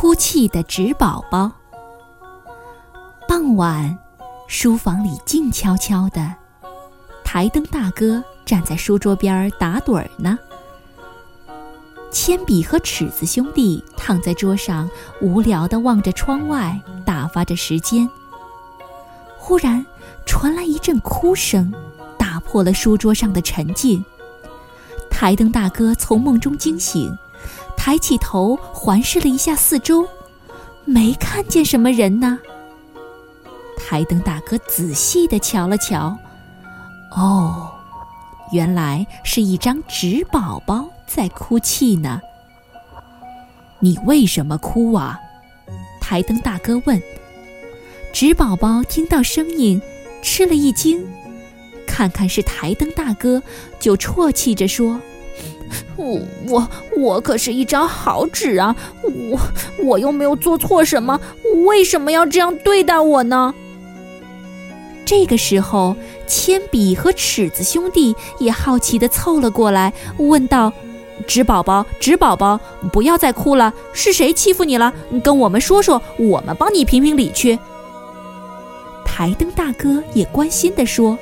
哭泣的纸宝宝。傍晚，书房里静悄悄的，台灯大哥站在书桌边打盹儿呢。铅笔和尺子兄弟躺在桌上，无聊地望着窗外，打发着时间。忽然，传来一阵哭声，打破了书桌上的沉静。台灯大哥从梦中惊醒，抬起头环视了一下四周，没看见什么人呢。台灯大哥仔细地瞧了瞧，哦，原来是一张纸宝宝在哭泣呢。你为什么哭啊？台灯大哥问。纸宝宝听到声音，吃了一惊，看看是台灯大哥，就啜泣着说：“我我我可是一张好纸啊！我我又没有做错什么，为什么要这样对待我呢？”这个时候，铅笔和尺子兄弟也好奇地凑了过来，问道：“纸宝宝，纸宝宝，不要再哭了，是谁欺负你了？跟我们说说，我们帮你评评理去。”台灯大哥也关心地说：“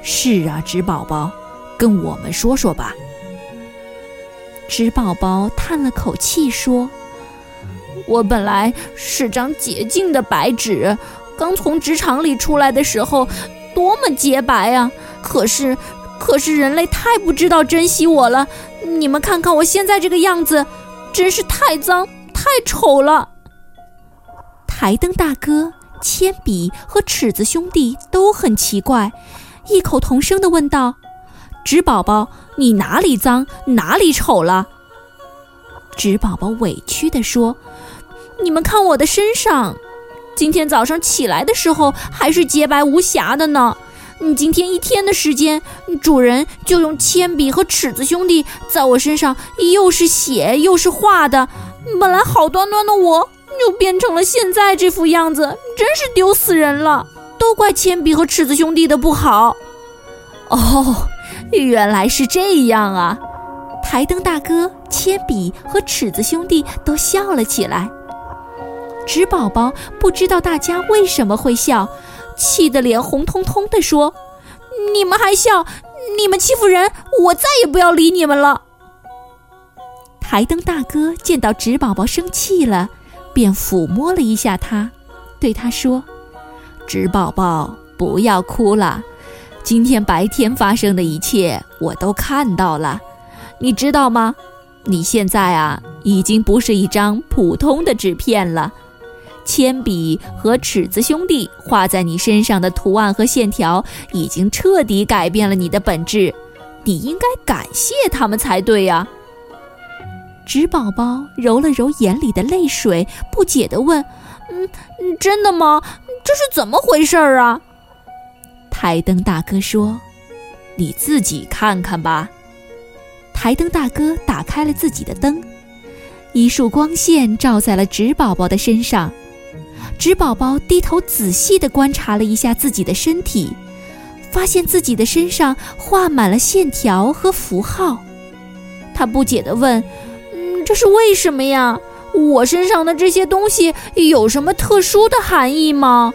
是啊，纸宝宝，跟我们说说吧。”纸宝宝叹了口气说：“我本来是张洁净的白纸，刚从纸厂里出来的时候，多么洁白啊！可是，可是人类太不知道珍惜我了。你们看看我现在这个样子，真是太脏、太丑了。”台灯大哥。铅笔和尺子兄弟都很奇怪，异口同声地问道：“纸宝宝，你哪里脏，哪里丑了？”纸宝宝委屈地说：“你们看我的身上，今天早上起来的时候还是洁白无瑕的呢。你今天一天的时间，主人就用铅笔和尺子兄弟在我身上又是写又是画的，本来好端端的我。”又变成了现在这副样子，真是丢死人了！都怪铅笔和尺子兄弟的不好。哦，原来是这样啊！台灯大哥、铅笔和尺子兄弟都笑了起来。纸宝宝不知道大家为什么会笑，气得脸红彤彤地说：“你们还笑？你们欺负人！我再也不要理你们了。”台灯大哥见到纸宝宝生气了。便抚摸了一下他，对他说：“纸宝宝，不要哭了。今天白天发生的一切我都看到了，你知道吗？你现在啊，已经不是一张普通的纸片了。铅笔和尺子兄弟画在你身上的图案和线条，已经彻底改变了你的本质。你应该感谢他们才对呀。”纸宝宝揉了揉眼里的泪水，不解地问：“嗯，真的吗？这是怎么回事儿啊？”台灯大哥说：“你自己看看吧。”台灯大哥打开了自己的灯，一束光线照在了纸宝宝的身上。纸宝宝低头仔细地观察了一下自己的身体，发现自己的身上画满了线条和符号。他不解地问。嗯这是为什么呀？我身上的这些东西有什么特殊的含义吗？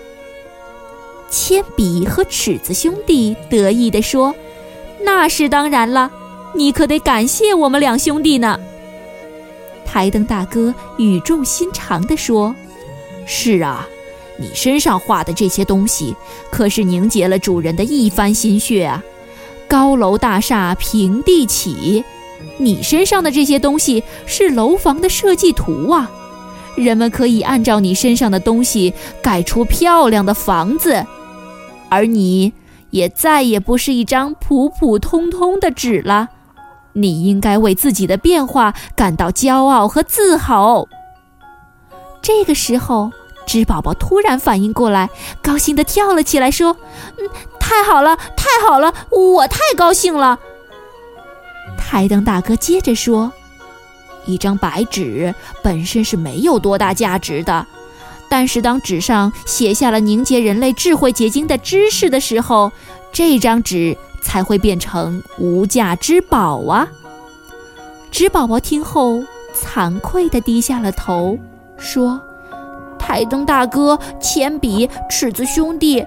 铅笔和尺子兄弟得意地说：“那是当然了，你可得感谢我们两兄弟呢。”台灯大哥语重心长地说：“是啊，你身上画的这些东西可是凝结了主人的一番心血啊！高楼大厦平地起。”你身上的这些东西是楼房的设计图啊，人们可以按照你身上的东西盖出漂亮的房子，而你也再也不是一张普普通通的纸了。你应该为自己的变化感到骄傲和自豪。这个时候，纸宝宝突然反应过来，高兴地跳了起来，说：“嗯，太好了，太好了，我太高兴了。”台灯大哥接着说：“一张白纸本身是没有多大价值的，但是当纸上写下了凝结人类智慧结晶的知识的时候，这张纸才会变成无价之宝啊！”纸宝宝听后，惭愧地低下了头，说：“台灯大哥，铅笔、尺子兄弟，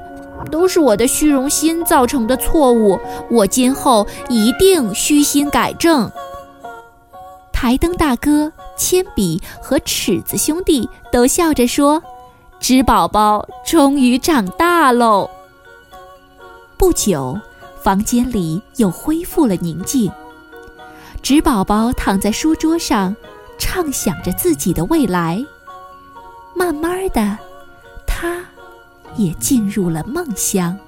都是我的虚荣心造成的错误，我今后一定虚心改正。”台灯大哥、铅笔和尺子兄弟都笑着说：“纸宝宝终于长大喽。”不久，房间里又恢复了宁静。纸宝宝躺在书桌上，畅想着自己的未来。慢慢的，他也进入了梦乡。